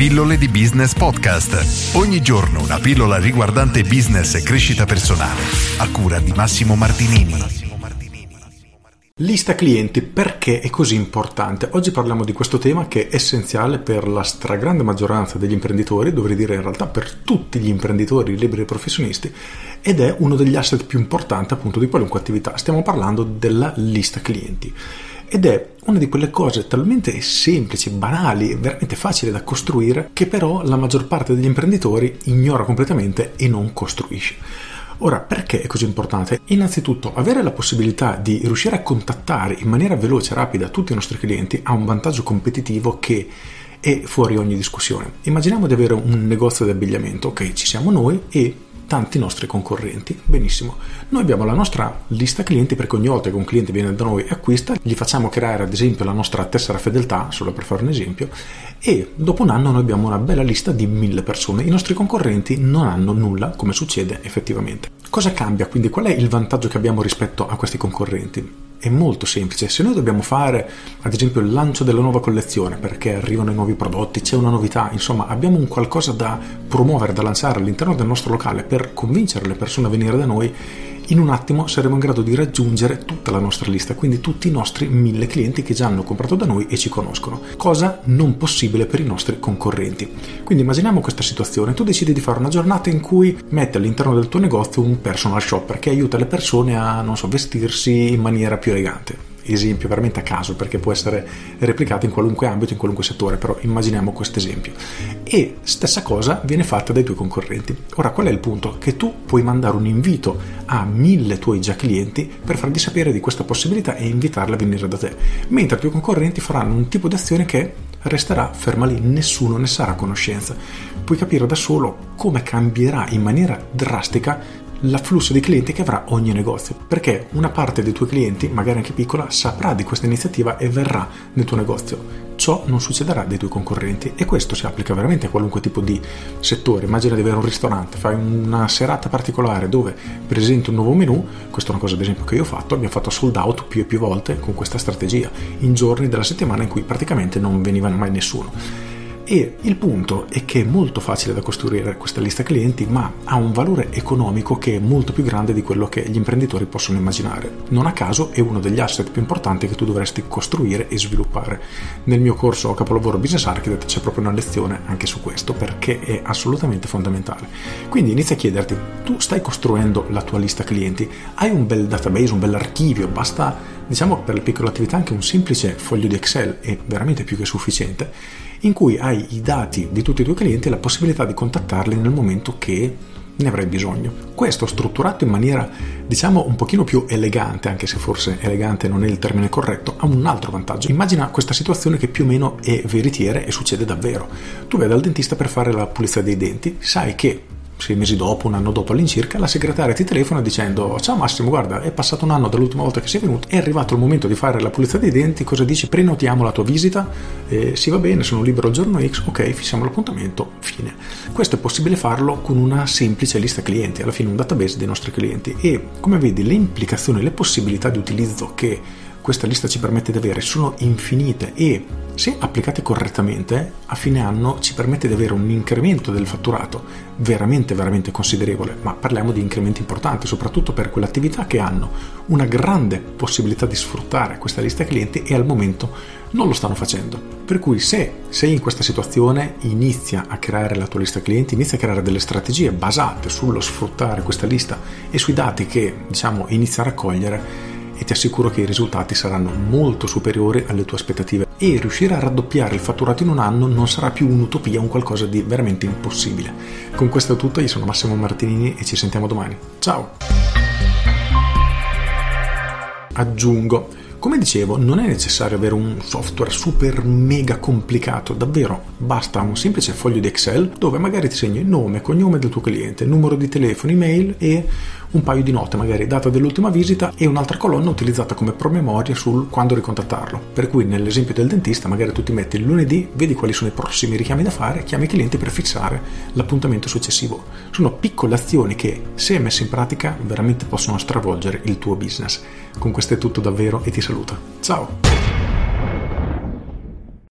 Pillole di Business Podcast. Ogni giorno una pillola riguardante business e crescita personale. A cura di Massimo Martinini. Lista clienti perché è così importante? Oggi parliamo di questo tema che è essenziale per la stragrande maggioranza degli imprenditori, dovrei dire in realtà per tutti gli imprenditori liberi e professionisti, ed è uno degli asset più importanti appunto di qualunque attività. Stiamo parlando della lista clienti. Ed è una di quelle cose talmente semplici, banali, veramente facili da costruire, che però la maggior parte degli imprenditori ignora completamente e non costruisce. Ora, perché è così importante? Innanzitutto, avere la possibilità di riuscire a contattare in maniera veloce e rapida tutti i nostri clienti ha un vantaggio competitivo che è fuori ogni discussione. Immaginiamo di avere un negozio di abbigliamento, ok, ci siamo noi e tanti nostri concorrenti. Benissimo, noi abbiamo la nostra lista clienti perché ogni volta che un cliente viene da noi e acquista, gli facciamo creare ad esempio la nostra tessera fedeltà, solo per fare un esempio, e dopo un anno noi abbiamo una bella lista di mille persone. I nostri concorrenti non hanno nulla, come succede effettivamente. Cosa cambia quindi? Qual è il vantaggio che abbiamo rispetto a questi concorrenti? È molto semplice, se noi dobbiamo fare ad esempio il lancio della nuova collezione perché arrivano i nuovi prodotti, c'è una novità, insomma abbiamo un qualcosa da promuovere, da lanciare all'interno del nostro locale per convincere le persone a venire da noi, in un attimo saremo in grado di raggiungere tutta la nostra lista, quindi tutti i nostri mille clienti che già hanno comprato da noi e ci conoscono, cosa non possibile per i nostri concorrenti. Quindi immaginiamo questa situazione, tu decidi di fare una giornata in cui metti all'interno del tuo negozio un personal shopper che aiuta le persone a, so, vestirsi in maniera più elegante esempio veramente a caso perché può essere replicato in qualunque ambito, in qualunque settore, però immaginiamo questo esempio. E stessa cosa viene fatta dai tuoi concorrenti. Ora qual è il punto? Che tu puoi mandare un invito a mille tuoi già clienti per fargli sapere di questa possibilità e invitarli a venire da te, mentre i tuoi concorrenti faranno un tipo di azione che resterà ferma lì, nessuno ne sarà a conoscenza. Puoi capire da solo come cambierà in maniera drastica l'afflusso di clienti che avrà ogni negozio, perché una parte dei tuoi clienti, magari anche piccola, saprà di questa iniziativa e verrà nel tuo negozio. Ciò non succederà dei tuoi concorrenti e questo si applica veramente a qualunque tipo di settore. Immagina di avere un ristorante, fai una serata particolare dove presenti un nuovo menu, questa è una cosa ad esempio che io ho fatto, abbiamo fatto sold out più e più volte con questa strategia, in giorni della settimana in cui praticamente non veniva mai nessuno. E il punto è che è molto facile da costruire questa lista clienti, ma ha un valore economico che è molto più grande di quello che gli imprenditori possono immaginare. Non a caso è uno degli asset più importanti che tu dovresti costruire e sviluppare. Nel mio corso Capolavoro Business Architect c'è proprio una lezione anche su questo perché è assolutamente fondamentale. Quindi inizia a chiederti, tu stai costruendo la tua lista clienti, hai un bel database, un bel archivio, basta diciamo per le piccole attività anche un semplice foglio di Excel è veramente più che sufficiente in cui hai i dati di tutti i tuoi clienti e la possibilità di contattarli nel momento che ne avrai bisogno. Questo strutturato in maniera diciamo un pochino più elegante, anche se forse elegante non è il termine corretto, ha un altro vantaggio. Immagina questa situazione che più o meno è veritiera e succede davvero. Tu vai dal dentista per fare la pulizia dei denti, sai che sei mesi dopo, un anno dopo all'incirca, la segretaria ti telefona dicendo ciao Massimo, guarda, è passato un anno dall'ultima volta che sei venuto, è arrivato il momento di fare la pulizia dei denti, cosa dici? Prenotiamo la tua visita? Eh, sì, va bene, sono libero il giorno X, ok, fissiamo l'appuntamento, fine. Questo è possibile farlo con una semplice lista clienti, alla fine un database dei nostri clienti e come vedi le implicazioni, le possibilità di utilizzo che questa lista ci permette di avere sono infinite e se applicate correttamente a fine anno ci permette di avere un incremento del fatturato veramente veramente considerevole, ma parliamo di incrementi importanti soprattutto per quelle attività che hanno una grande possibilità di sfruttare questa lista clienti e al momento non lo stanno facendo. Per cui se sei in questa situazione inizia a creare la tua lista clienti, inizia a creare delle strategie basate sullo sfruttare questa lista e sui dati che diciamo inizia a raccogliere e ti assicuro che i risultati saranno molto superiori alle tue aspettative e riuscire a raddoppiare il fatturato in un anno non sarà più un'utopia, un qualcosa di veramente impossibile. Con questo è tutto, io sono Massimo Martinini e ci sentiamo domani. Ciao! Aggiungo come dicevo, non è necessario avere un software super mega complicato, davvero, basta un semplice foglio di Excel dove magari ti segni il nome, cognome del tuo cliente, numero di telefono, email e un paio di note, magari data dell'ultima visita e un'altra colonna utilizzata come promemoria sul quando ricontattarlo. Per cui nell'esempio del dentista magari tu ti metti il lunedì, vedi quali sono i prossimi richiami da fare, chiami i clienti per fissare l'appuntamento successivo. Sono piccole azioni che se messe in pratica veramente possono stravolgere il tuo business. Con questo è tutto davvero e ti saluto. Ciao!